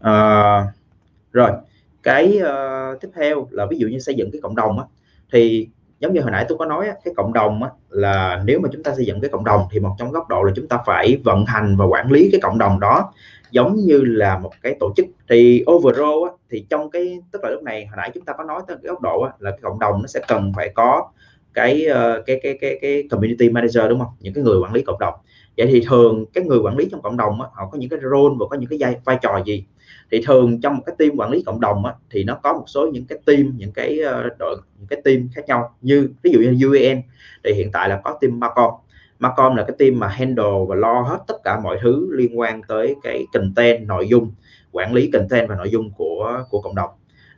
à, rồi cái uh, tiếp theo là ví dụ như xây dựng cái cộng đồng á, thì giống như hồi nãy tôi có nói cái cộng đồng á, là nếu mà chúng ta xây dựng cái cộng đồng thì một trong góc độ là chúng ta phải vận hành và quản lý cái cộng đồng đó. Giống như là một cái tổ chức thì overall á, thì trong cái tức là lúc này hồi nãy chúng ta có nói tới cái góc độ á, là cái cộng đồng nó sẽ cần phải có cái uh, cái cái cái cái community manager đúng không? Những cái người quản lý cộng đồng vậy thì thường các người quản lý trong cộng đồng á, họ có những cái role và có những cái vai, vai trò gì? Thì thường trong một cái team quản lý cộng đồng á, thì nó có một số những cái team những cái ờ, đội những cái team khác nhau. Như ví dụ như UN thì hiện tại là có team Macom. Macom là cái team mà handle và lo hết tất cả mọi thứ liên quan tới cái content nội dung quản lý content và nội dung của của cộng đồng.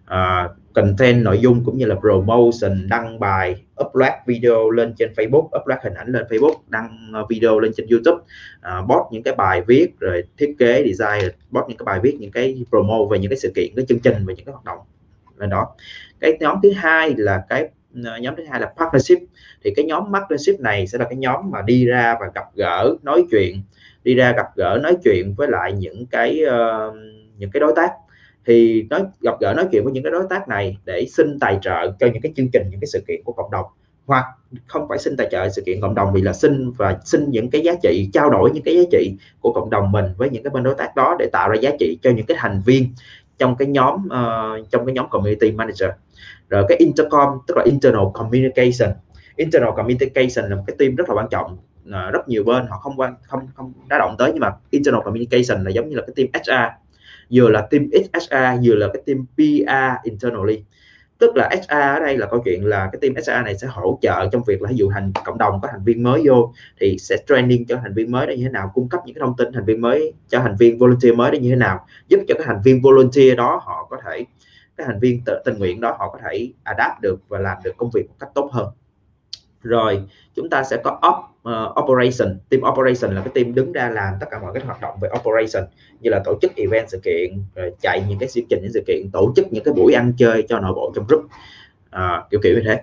Uh, content nội dung cũng như là promotion đăng bài upload video lên trên Facebook upload hình ảnh lên Facebook đăng ờ, video lên trên YouTube ờ, post những cái bài viết rồi thiết kế design post những cái bài viết những cái promo về những cái sự kiện cái chương trình và những cái hoạt động lên đó. Cái nhóm thứ hai là cái ờ, nhóm thứ hai là partnership. Thì cái nhóm partnership này sẽ là cái nhóm mà đi ra và gặp gỡ nói chuyện đi ra gặp gỡ nói chuyện với lại những cái uh, những cái đối tác. Thì nói gặp gỡ nói chuyện với những cái đối tác này để xin tài trợ cho những cái chương trình những cái sự kiện của cộng đồng hoặc không phải xin tài trợ sự kiện cộng đồng vì là xin và xin những cái giá trị trao đổi những cái giá trị của cộng đồng mình với những cái bên đối tác đó để tạo ra giá trị cho những cái thành viên trong cái nhóm uh, trong cái nhóm community manager. Rồi cái intercom tức là internal communication. Internal communication là một cái team rất là quan trọng uh, rất nhiều bên họ không quan không không đá động tới nhưng mà internal communication là giống như là cái team HR vừa là team HR vừa là cái team PR internally tức là HR ở đây là câu chuyện là cái team HR này sẽ hỗ trợ trong việc là ví dụ hành, cộng đồng có thành viên mới vô thì sẽ training cho thành viên mới đó như thế nào, cung cấp những cái thông tin thành viên mới cho thành viên volunteer mới đó như thế nào, giúp cho các thành viên volunteer đó họ có thể các thành viên tự tình nguyện đó họ có thể adapt được và làm được công việc một cách tốt hơn rồi chúng ta sẽ có op, uh, operation. Team operation là cái team đứng ra làm tất cả mọi cái hoạt động về operation như là tổ chức event sự kiện rồi chạy những cái chương trình những sự kiện tổ chức những cái buổi ăn chơi cho nội bộ trong group. À, kiểu kiểu như thế.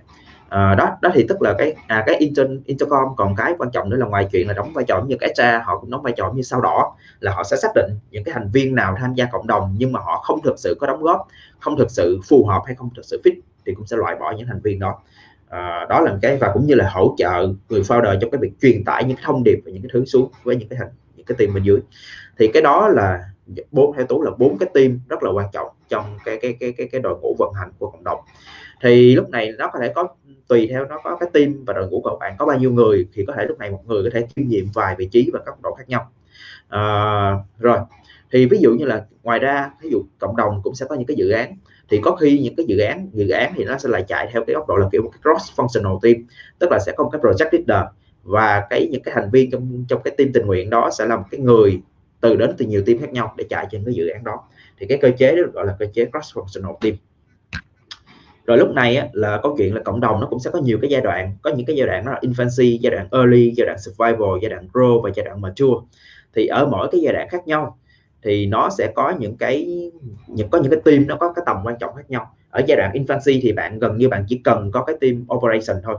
À, đó đó thì tức là cái à, cái inter, intercom. Còn cái quan trọng nữa là ngoài chuyện là đóng vai trò như cái cha họ cũng đóng vai trò như sao đỏ là họ sẽ xác định những cái thành viên nào tham gia cộng đồng nhưng mà họ không thực sự có đóng góp không thực sự phù hợp hay không thực sự fit thì cũng sẽ loại bỏ những thành viên đó à, đó là cái và cũng như là hỗ trợ người founder trong cái việc truyền tải những thông điệp và những cái thứ xuống với những cái thành những cái team bên dưới. Thì cái đó là bốn theo tú là bốn cái team rất là quan trọng trong cái cái cái cái cái đội ngũ vận hành của cộng đồng. Thì lúc này nó có thể có tùy theo nó có cái team và đội ngũ của bạn có bao nhiêu người thì có thể lúc này một người có thể kiêm nhiệm vài vị trí và cấp độ khác nhau. À, rồi thì ví dụ như là ngoài ra ví dụ cộng đồng cũng sẽ có những cái dự án thì có khi những cái dự án dự án thì nó sẽ lại chạy theo cái góc độ là kiểu một cái cross functional team tức là sẽ có một cái project leader. Và cái những cái thành viên trong trong cái team tình nguyện đó sẽ là một cái người từ đến từ nhiều team khác nhau để chạy trên cái dự án đó. Thì cái cơ chế đó gọi là cơ chế cross functional team. Rồi lúc này á, là câu chuyện là cộng đồng nó cũng sẽ có nhiều cái giai đoạn. Có những cái giai đoạn nó là infancy giai đoạn early giai đoạn survival giai đoạn grow và giai đoạn mature. Thì ở mỗi cái giai đoạn khác nhau thì nó sẽ có những cái, những, có những cái team nó có cái tầm quan trọng khác nhau. Ở giai đoạn infancy thì bạn, gần như bạn chỉ cần có cái team operation thôi.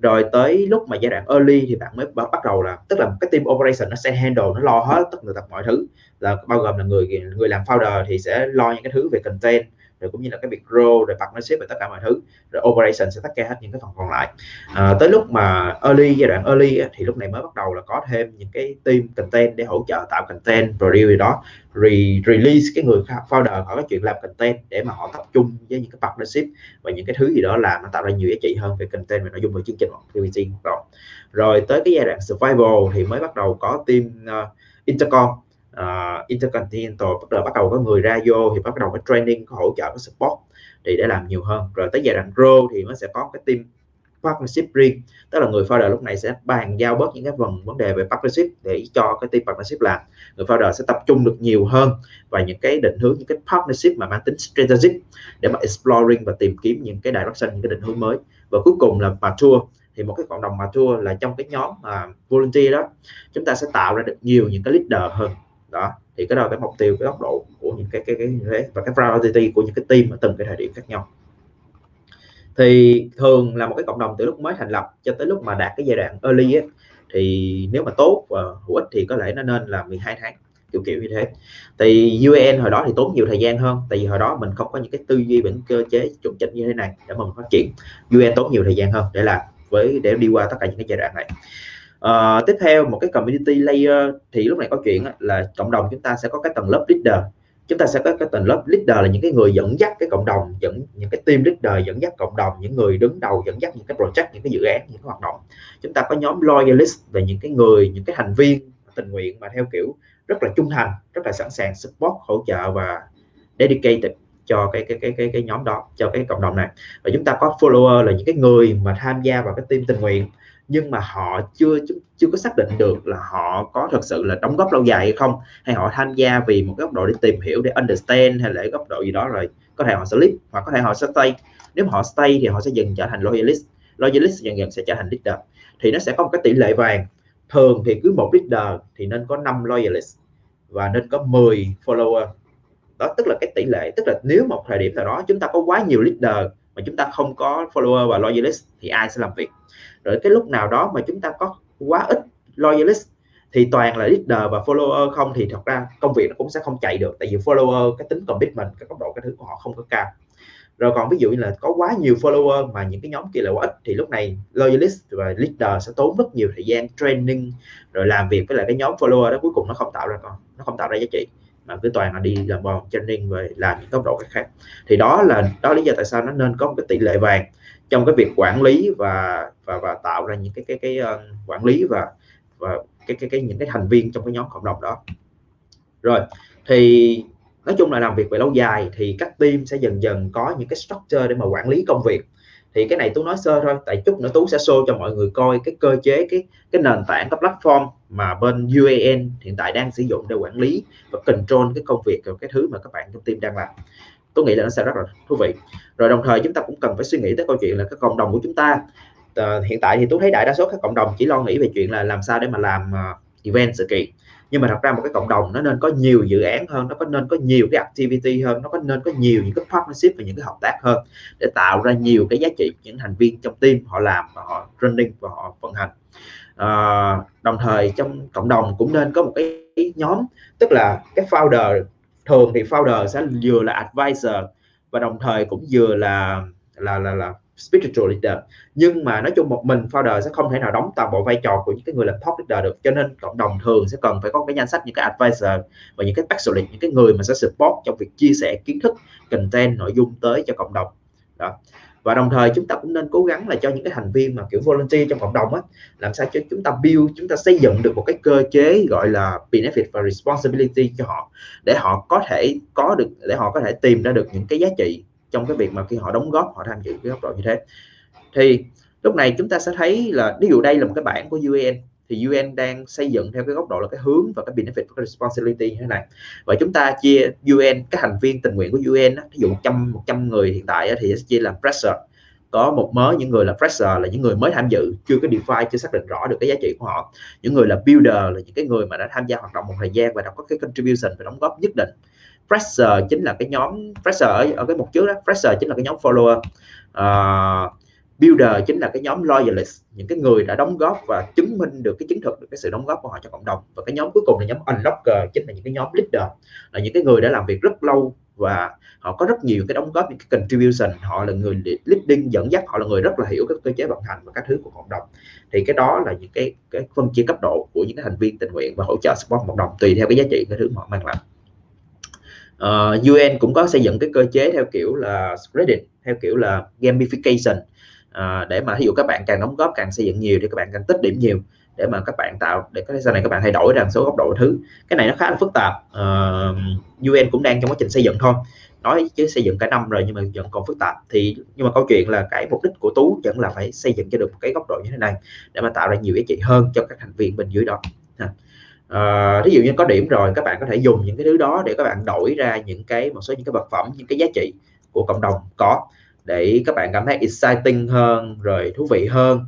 Rồi tới lúc mà giai đoạn early thì bạn mới bắt đầu là, tức là cái team operation nó sẽ handle, nó lo hết tất cả mọi thứ. Là bao gồm là người người làm founder thì sẽ lo những cái thứ về content rồi cũng như là cái việc grow rồi partnership và tất cả mọi thứ. Rồi operation sẽ tất cả hết những cái phần còn lại. À, tới lúc mà early giai đoạn early thì lúc này mới bắt đầu là có thêm những cái team content để hỗ trợ tạo content produce đó. Re release cái người founder có cái chuyện làm content để mà họ tập trung với những cái partnership và những cái thứ gì đó làm nó tạo ra nhiều giá trị hơn về content và nội dung về chương trình activity rồi rồi tới cái giai đoạn survival thì mới bắt đầu có team uh, intercom uh, intercontinental bắt đầu bắt đầu có người ra vô thì bắt đầu có training có hỗ trợ có support thì để làm nhiều hơn. Rồi tới giai đoạn grow thì nó sẽ có cái team partnership riêng. Tức là người founder lúc này sẽ bàn giao bớt những cái phần vấn đề về partnership để cho cái team partnership làm. Người founder sẽ tập trung được nhiều hơn và những cái định hướng những cái partnership mà mang tính strategic để mà exploring và tìm kiếm những cái direction những cái định hướng mới. Và cuối cùng là mature. Thì một cái cộng đồng mature là trong cái nhóm mà volunteer đó chúng ta sẽ tạo ra được nhiều những cái leader hơn đó thì cái đó là cái mục tiêu cái góc độ của những cái cái cái thế và cái priority của những cái team ở từng cái thời điểm khác nhau. Thì thường là một cái cộng đồng từ lúc mới thành lập cho tới lúc mà đạt cái giai đoạn early ấy, thì nếu mà tốt và hữu ích thì có lẽ nó nên là 12 tháng kiểu kiểu như thế. Thì UN hồi đó thì tốn nhiều thời gian hơn tại vì hồi đó mình không có những cái tư duy những cơ chế chuẩn chỉnh như thế này để mà mình phát triển. UN tốn nhiều thời gian hơn để làm với để đi qua tất cả những cái giai đoạn này uh, tiếp theo một cái community layer thì lúc này có chuyện là cộng đồng chúng ta sẽ có cái tầng lớp leader. Chúng ta sẽ có cái tầng lớp leader là những cái người dẫn dắt cái cộng đồng dẫn những cái team leader dẫn dắt cộng đồng những người đứng đầu dẫn dắt những cái project những cái dự án những cái hoạt động. Chúng ta có nhóm loyalist về những cái người những cái thành viên tình nguyện mà theo kiểu rất là trung thành rất là sẵn sàng support hỗ trợ và dedicated cho cái cái cái cái cái nhóm đó cho cái cộng đồng này. Và chúng ta có follower là những cái người mà tham gia vào cái team tình nguyện nhưng mà họ chưa chưa có xác định được là họ có thật sự là đóng góp lâu dài hay không, hay họ tham gia vì một cái góc độ để tìm hiểu, để understand, hay là góc độ gì đó rồi có thể họ sẽ leave hoặc có thể họ sẽ stay. Nếu mà họ stay thì họ sẽ dần trở thành loyalist. Loyalist dần dần sẽ trở thành leader. Thì nó sẽ có một cái tỷ lệ vàng. Thường thì cứ một leader thì nên có 5 loyalist và nên có 10 follower. Đó, tức là cái tỷ lệ, tức là nếu một thời điểm nào đó chúng ta có quá nhiều leader mà chúng ta không có follower và loyalist thì ai sẽ làm việc? Rồi cái lúc nào đó mà chúng ta có quá ít loyalist thì toàn là leader và follower không thì thật ra công việc nó cũng sẽ không chạy được. Tại vì follower cái tính commitment, cái cấp độ, cái thứ của họ không có cao. Rồi còn ví dụ như là có quá nhiều follower mà những cái nhóm kia là quá ít thì lúc này loyalist và leader sẽ tốn rất nhiều thời gian training, rồi làm việc với lại cái nhóm follower đó cuối cùng nó không tạo ra con, nó không tạo ra giá trị mà cứ toàn là đi làm bòn training và làm những góc độ khác. Thì đó là đó lý do tại sao nó nên có một cái tỷ lệ vàng trong cái việc quản lý và và và tạo ra những cái cái cái, cái uh, quản lý và và cái cái cái những cái thành viên trong cái nhóm cộng đồng đó. Rồi thì nói chung là làm việc về lâu dài thì các team sẽ dần dần có những cái structure để mà quản lý công việc thì cái này tú nói sơ thôi tại chút nữa tú sẽ show cho mọi người coi cái cơ chế cái cái nền tảng cái platform mà bên UAN hiện tại đang sử dụng để quản lý và control cái công việc và cái thứ mà các bạn trong team đang làm. Tôi nghĩ là nó sẽ rất là thú vị. Rồi đồng thời chúng ta cũng cần phải suy nghĩ tới câu chuyện là cái cộng đồng của chúng ta. Ờ, hiện tại thì tôi thấy đại đa số các cộng đồng chỉ lo nghĩ về chuyện là làm sao để mà làm uh, event sự kiện nhưng mà thật ra một cái cộng đồng nó nên có nhiều dự án hơn nó có nên có nhiều cái activity hơn nó có nên có nhiều những cái partnership và những cái hợp tác hơn để tạo ra nhiều cái giá trị những thành viên trong team họ làm và họ running và họ vận hành. À, đồng thời trong cộng đồng cũng nên có một cái nhóm tức là cái founder thường thì founder sẽ vừa là advisor và đồng thời cũng vừa là là là là spiritual leader. Nhưng mà nói chung một mình founder sẽ không thể nào đóng toàn bộ vai trò của những cái người làm top leader được. Cho nên cộng đồng thường sẽ cần phải có cái danh sách những cái advisor và những cái specialist những cái người mà sẽ support trong việc chia sẻ kiến thức, content, nội dung tới cho cộng đồng. Đó. Và đồng thời chúng ta cũng nên cố gắng là cho những cái thành viên mà kiểu volunteer trong cộng đồng á, làm sao cho chúng ta build, chúng ta xây dựng được một cái cơ chế gọi là benefit và responsibility cho họ để họ có thể có được, để họ có thể tìm ra được những cái giá trị trong cái việc mà khi họ đóng góp, họ tham dự cái góc độ như thế. Thì lúc này chúng ta sẽ thấy là ví dụ đây là một cái bản của UN thì UN đang xây dựng theo cái góc độ là cái hướng và cái benefit và cái responsibility như thế này. Và chúng ta chia UN các thành viên tình nguyện của UN ví dụ 100 100 người hiện tại thì sẽ chia làm pressure có một mớ những người là pressure là những người mới tham dự, chưa có define, chưa xác định rõ được cái giá trị của họ. Những người là builder là những cái người mà đã tham gia hoạt động một thời gian và đã có cái contribution và đóng góp nhất định fresher chính là cái nhóm fresher ở, ở cái mục trước đó. Fresher chính là cái nhóm follower. Uh, builder chính là cái nhóm loyalist những cái người đã đóng góp và chứng minh được cái chứng thực được cái sự đóng góp của họ cho cộng đồng. Và cái nhóm cuối cùng là nhóm unlocker chính là những cái nhóm leader là những cái người đã làm việc rất lâu và họ có rất nhiều cái đóng góp những cái contribution. Họ là người leading dẫn dắt họ là người rất là hiểu các cơ chế vận hành và các thứ của cộng đồng. Thì cái đó là những cái cái phân chia cấp độ của những cái thành viên tình nguyện và hỗ trợ support cộng đồng tùy theo cái giá trị cái thứ họ mang lại. Ờ, uh, UN cũng có xây dựng cái cơ chế theo kiểu là credit theo kiểu là gamification. Uh, để mà ví dụ các bạn càng đóng góp càng xây dựng nhiều thì các bạn càng tích điểm nhiều để mà các bạn tạo để có sau này các bạn thay đổi rằng số góc độ thứ. Cái này nó khá là phức tạp. Ờ, uh, UN cũng đang trong quá trình xây dựng thôi. Nói chứ xây dựng cả năm rồi nhưng mà vẫn còn phức tạp. Thì nhưng mà câu chuyện là cái mục đích của tú vẫn là phải xây dựng cho được một cái góc độ như thế này để mà tạo ra nhiều giá trị hơn cho các thành viên bên dưới đó. Ờ, ví dụ như có điểm rồi các bạn có thể dùng những cái thứ đó để các bạn đổi ra những cái một số những cái vật phẩm những cái giá trị của cộng đồng có để các bạn cảm thấy exciting hơn rồi thú vị hơn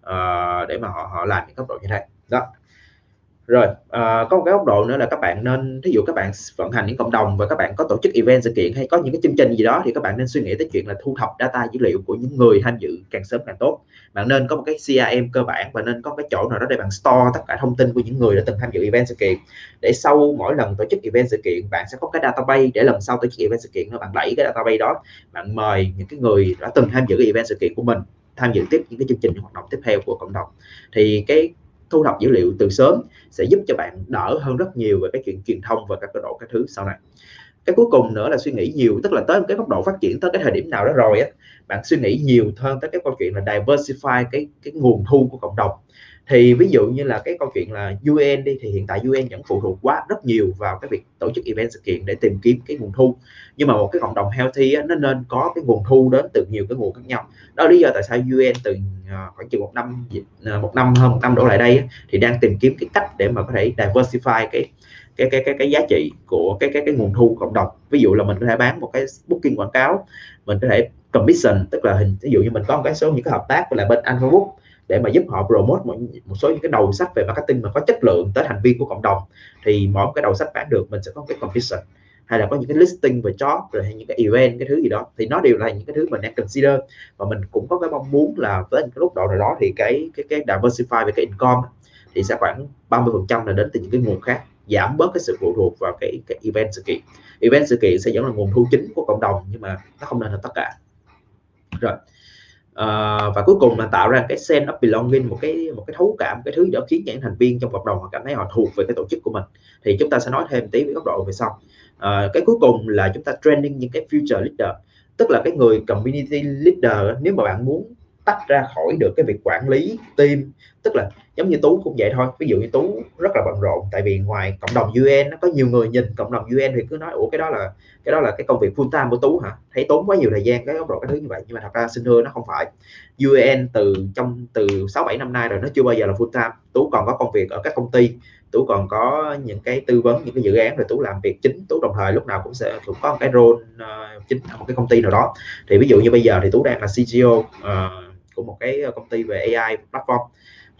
uh, để mà họ họ làm những góc độ như thế đó rồi à, có một cái góc độ nữa là các bạn nên thí dụ các bạn vận hành những cộng đồng và các bạn có tổ chức event sự kiện hay có những cái chương trình gì đó thì các bạn nên suy nghĩ tới chuyện là thu thập data dữ liệu của những người tham dự càng sớm càng tốt. Bạn nên có một cái CRM cơ bản và nên có cái chỗ nào đó để bạn store tất cả thông tin của những người đã từng tham dự event sự kiện. Để sau mỗi lần tổ chức event sự kiện bạn sẽ có cái database để lần sau tổ chức event sự kiện nó bạn đẩy cái database đó bạn mời những cái người đã từng tham dự cái event sự kiện của mình tham dự tiếp những cái chương trình hoạt động tiếp theo của cộng đồng. Thì cái thu thập dữ liệu từ sớm sẽ giúp cho bạn đỡ hơn rất nhiều về cái chuyện truyền thông và các cái độ các thứ sau này. Cái cuối cùng nữa là suy nghĩ nhiều, tức là tới một cái góc độ phát triển, tới cái thời điểm nào đó rồi á, bạn suy nghĩ nhiều hơn tới cái câu chuyện là diversify cái cái nguồn thu của cộng đồng thì ví dụ như là cái câu chuyện là UN đi thì hiện tại UN vẫn phụ thuộc quá rất nhiều vào cái việc tổ chức event sự kiện để tìm kiếm cái nguồn thu. Nhưng mà một cái cộng đồng healthy á, nó nên có cái nguồn thu đến từ nhiều cái nguồn khác nhau. Đó là lý do tại sao UN từ ờ, khoảng chừng một năm ờ, một năm hơn một năm đổ lại đây á, thì đang tìm kiếm cái cách để mà có thể diversify cái cái cái cái cái giá trị của cái cái cái nguồn thu cộng đồng. Ví dụ là mình có thể bán một cái booking quảng cáo mình có thể commission tức là hình ví dụ như mình có một cái số những cái hợp tác với lại bên facebook để mà giúp họ promote một, một số những cái đầu sách về marketing mà có chất lượng tới thành viên của cộng đồng thì mỗi một cái đầu sách bán được mình sẽ có cái commission hay là có những cái listing về job rồi hay những cái event cái thứ gì đó. Thì nó đều là những cái thứ mình đang consider và mình cũng có cái mong muốn là tới cái lúc độ nào đó thì cái cái cái diversify về cái income thì sẽ khoảng 30 phần trăm là đến từ những cái nguồn khác giảm bớt cái sự phụ thuộc vào cái cái event sự kiện. Event sự kiện sẽ vẫn là nguồn thu chính của cộng đồng nhưng mà nó không nên là tất cả. Rồi. Ờ, và cuối cùng là tạo ra cái sense of belonging một cái một cái thấu cảm cái thứ đó khiến những thành viên trong cộng đồng họ cảm thấy họ thuộc về cái tổ chức của mình. Thì chúng ta sẽ nói thêm tí về góc độ về sau. À, cái cuối cùng là chúng ta training những cái future leader tức là cái người community leader nếu mà bạn muốn tách ra khỏi được cái việc quản lý team. Tức là giống như tú cũng vậy thôi. Ví dụ như tú rất là bận rộn, tại vì ngoài cộng đồng UN nó có nhiều người nhìn cộng đồng UN thì cứ nói, ủa, cái đó là, cái đó là cái công việc full time của tú hả? Thấy tốn quá nhiều thời gian cái góc độ cái thứ như vậy. Nhưng mà thật ra xin thưa nó không phải. UN từ trong, từ 6 7 năm nay rồi, nó chưa bao giờ là full time. Tú còn có công việc ở các công ty tú còn có những cái tư vấn những cái dự án rồi tú làm việc chính tú đồng thời lúc nào cũng sẽ cũng có một cái role uh, chính ở một cái công ty nào đó. Thì ví dụ như bây giờ thì tú đang là CTO uh, ờ, của một cái ờ, công ty về AI platform.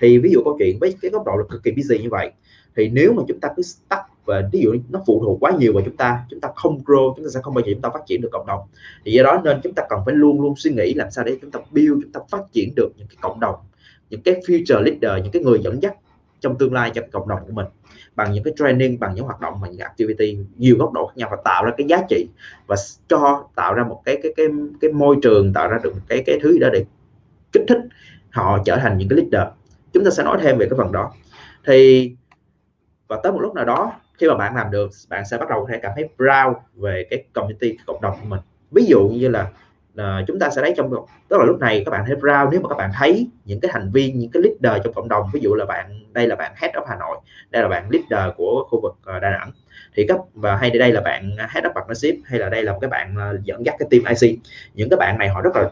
Thì ví dụ câu chuyện với cái góc độ là cực kỳ busy như vậy thì nếu mà chúng ta cứ stuck và ví dụ nó phụ thuộc quá nhiều vào chúng ta chúng ta không grow chúng ta sẽ không bao giờ chúng ta phát triển được cộng đồng. Thì do đó nên chúng ta cần phải luôn luôn suy nghĩ làm sao để chúng ta build chúng ta phát triển được những cái cộng đồng những cái future leader những cái người dẫn dắt trong tương lai cho cộng đồng của mình, bằng những cái training, bằng những hoạt động, bằng những activity nhiều góc độ khác nhau và tạo ra cái giá trị và cho, tạo ra một cái cái cái cái môi trường, tạo ra được cái cái thứ đó để kích thích họ trở thành những cái leader. Chúng ta sẽ nói thêm về cái phần đó. Thì và tới một lúc nào đó, khi mà bạn làm được, bạn sẽ bắt đầu thể cảm thấy proud về cái community cái cộng đồng của mình. Ví dụ như là à, chúng ta sẽ thấy trong tức là lúc này các bạn thấy proud nếu mà các bạn thấy những cái thành viên những cái leader trong cộng đồng ví dụ là bạn đây là bạn head of Hà Nội đây là bạn leader của khu vực uh, Đà Nẵng thì các và hay đây là bạn head of partnership hay là đây là một cái bạn uh, dẫn dắt cái team IC những cái bạn này họ rất là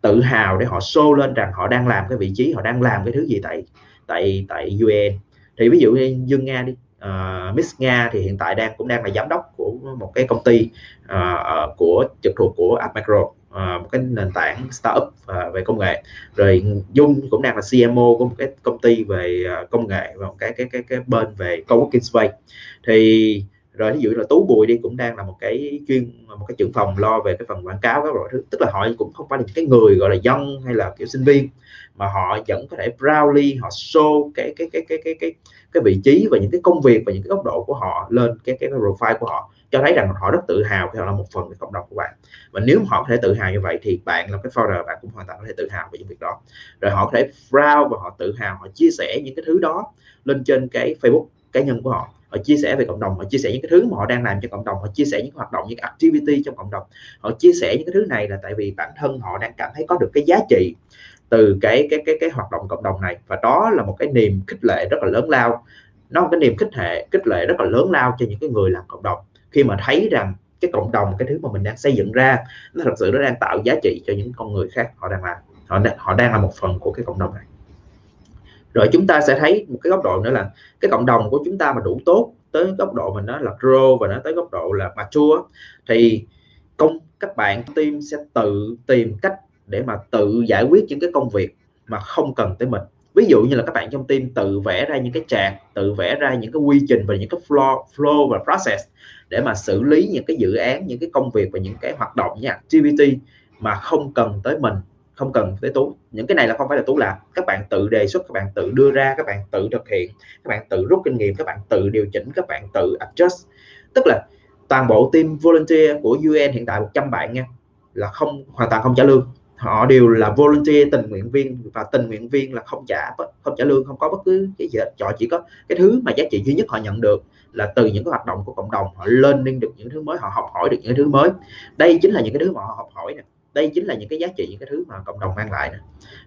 tự hào để họ show lên rằng họ đang làm cái vị trí họ đang làm cái thứ gì tại tại tại UN thì ví dụ như Dương Nga đi uh, Miss Nga thì hiện tại đang cũng đang là giám đốc của một cái công ty uh, của trực thuộc của Appmicro uh, à, một cái nền tảng startup uh, về công nghệ. Rồi Dung cũng đang là CMO của một cái công ty về uh, công nghệ và một cái cái cái cái bên về coworking space. Thì rồi ví dụ là tú bùi đi cũng đang là một cái chuyên một cái trưởng phòng lo về cái phần quảng cáo các loại thứ. Tức là họ cũng không phải là những cái người gọi là dân hay là kiểu sinh viên mà họ vẫn có thể proudly họ show cái cái cái cái cái cái cái vị trí và những cái công việc và những cái góc độ của họ lên cái cái profile của họ cho thấy rằng họ rất tự hào khi họ là một phần của cộng đồng của bạn. Và nếu họ có thể tự hào như vậy thì bạn là cái founder, bạn cũng hoàn toàn có thể tự hào về những việc đó. Rồi họ có thể proud và họ tự hào, họ chia sẻ những cái thứ đó lên trên cái Facebook cá nhân của họ. Họ chia sẻ về cộng đồng, họ chia sẻ những cái thứ mà họ đang làm cho cộng đồng, họ chia sẻ những hoạt động, những activity trong cộng đồng. Họ chia sẻ những cái thứ này là tại vì bản thân họ đang cảm thấy có được cái giá trị từ cái cái cái cái hoạt động cộng đồng này. Và đó là một cái niềm khích lệ rất là lớn lao. Nó một cái niềm khích hệ, khích lệ rất là lớn lao cho những cái người làm cộng đồng khi mà thấy rằng cái cộng đồng, cái thứ mà mình đang xây dựng ra, nó thật sự nó đang tạo giá trị cho những con người khác họ đang làm. Họ đang họ đang là một phần của cái cộng đồng này. Rồi chúng ta sẽ thấy một cái góc độ nữa là cái cộng đồng của chúng ta mà đủ tốt, tới góc độ mình nó là grow và nó tới góc độ là mature, thì công, các bạn, team sẽ tự tìm cách để mà tự giải quyết những cái công việc mà không cần tới mình ví dụ như là các bạn trong team tự vẽ ra những cái chart tự vẽ ra những cái quy trình và những cái flow flow và process để mà xử lý những cái dự án, những cái công việc và những cái hoạt động như activity mà không cần tới mình, không cần tới tú. Những cái này là không phải là tú làm. Các bạn tự đề xuất, các bạn tự đưa ra, các bạn tự thực hiện, các bạn tự rút kinh nghiệm, các bạn tự điều chỉnh, các bạn tự adjust. Tức là toàn bộ team volunteer của UN hiện tại 100 bạn nha, là không, hoàn toàn không trả lương họ đều là volunteer tình nguyện viên và tình nguyện viên là không trả không trả lương, không có bất cứ cái gì hết. Họ chỉ có cái thứ mà giá trị duy nhất họ nhận được là từ những cái hoạt động của cộng đồng. Họ lên lên được những thứ mới, họ học hỏi được những thứ mới. Đây chính là những cái thứ mà họ học hỏi nè. Đây chính là những cái giá trị, những cái thứ mà cộng đồng mang lại nè.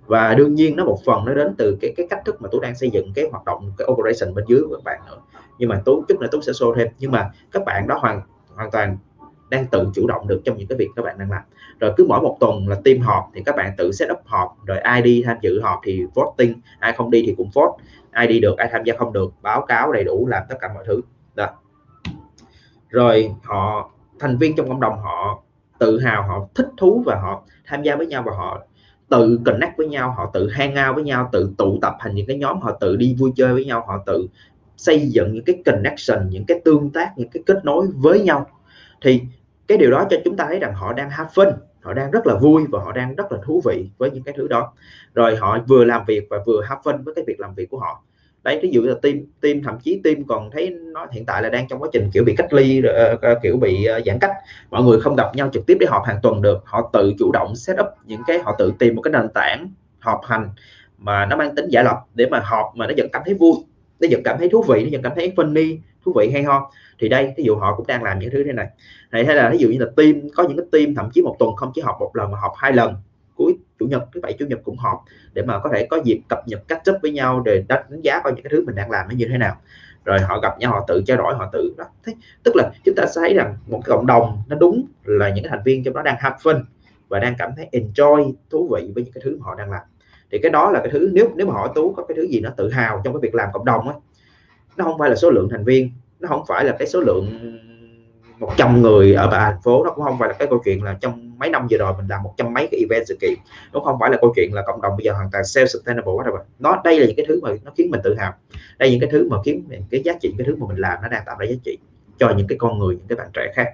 và đương nhiên nó một phần nó đến từ cái cái cách thức mà tú đang xây dựng cái hoạt động, cái operation bên dưới của các bạn nữa. Nhưng mà tú, chút nữa tú sẽ show thêm. Nhưng mà các bạn đó hoàn hoàn toàn đang tự chủ động được trong những cái việc các bạn đang làm. Rồi cứ mỗi một tuần là team họp thì các bạn tự set up họp, rồi ai đi tham dự họp thì voting, ai không đi thì cũng vote. Ai đi được, ai tham gia không được, báo cáo đầy đủ làm tất cả mọi thứ. Đó. Rồi họ, thành viên trong cộng đồng họ tự hào, họ thích thú và họ tham gia với nhau và họ tự connect với nhau, họ tự hang out với nhau, tự tụ tập thành những cái nhóm, họ tự đi vui chơi với nhau, họ tự xây dựng những cái connection, những cái tương tác, những cái kết nối với nhau thì cái điều đó cho chúng ta thấy rằng họ đang have fun, họ đang rất là vui và họ đang rất là thú vị với những cái thứ đó. Rồi họ vừa làm việc và vừa have fun với cái việc làm việc của họ. Đấy ví dụ là team team, thậm chí team còn thấy nó hiện tại là đang trong quá trình kiểu bị cách ly ờ, ờ, kiểu bị ờ, giãn cách. Mọi người không gặp nhau trực tiếp để họp hàng tuần được. Họ tự chủ động set up những cái, họ tự tìm một cái nền tảng họp hành mà nó mang tính giả lập để mà họp mà nó vẫn cảm thấy vui nó vẫn cảm thấy thú vị, nó vẫn cảm thấy funny, thú vị hay ho. Thì đây ví dụ họ cũng đang làm những thứ thế này. Này, hay là ví dụ như là team, có những cái team thậm chí một tuần không chỉ họp một lần mà họp hai lần. Cuối chủ nhật, thứ bảy, chủ nhật cũng họp để mà có thể có dịp cập nhật cách chấp với nhau để đánh giá coi những cái thứ mình đang làm nó như thế nào. Rồi họ gặp nhau, họ tự trao đổi, họ tự, đó thế tức là chúng ta sẽ thấy rằng một cái cộng đồng nó đúng là những cái thành viên trong đó đang have fun và đang cảm thấy enjoy, thú vị với những cái thứ mà họ đang làm thì cái đó là cái thứ, nếu nếu mà hỏi tú có cái thứ gì nó tự hào trong cái việc làm cộng đồng á, nó không phải là số lượng thành viên, nó không phải là cái số lượng 100 người ở bà thành phố, nó cũng không phải là cái câu chuyện là trong mấy năm vừa rồi mình làm một trăm mấy cái event sự kiện. Nó không phải là câu chuyện là cộng đồng bây giờ hoàn toàn self sustainable hết rồi nó, đây là những cái thứ mà nó khiến mình tự hào. Đây là những cái thứ mà khiến cái giá trị, cái thứ mà mình làm nó đang tạo ra giá trị cho những cái con người, những cái bạn trẻ khác.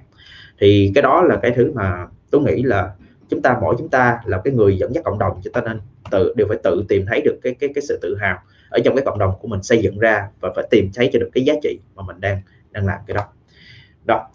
Thì cái đó là cái thứ mà tôi nghĩ là chúng ta, mỗi chúng ta là cái người dẫn dắt cộng đồng, chúng ta nên tự, đều phải tự tìm thấy được cái cái cái sự tự hào ở trong cái cộng đồng của mình xây dựng ra và phải tìm thấy cho được cái giá trị mà mình đang đang làm cái đó. Đó.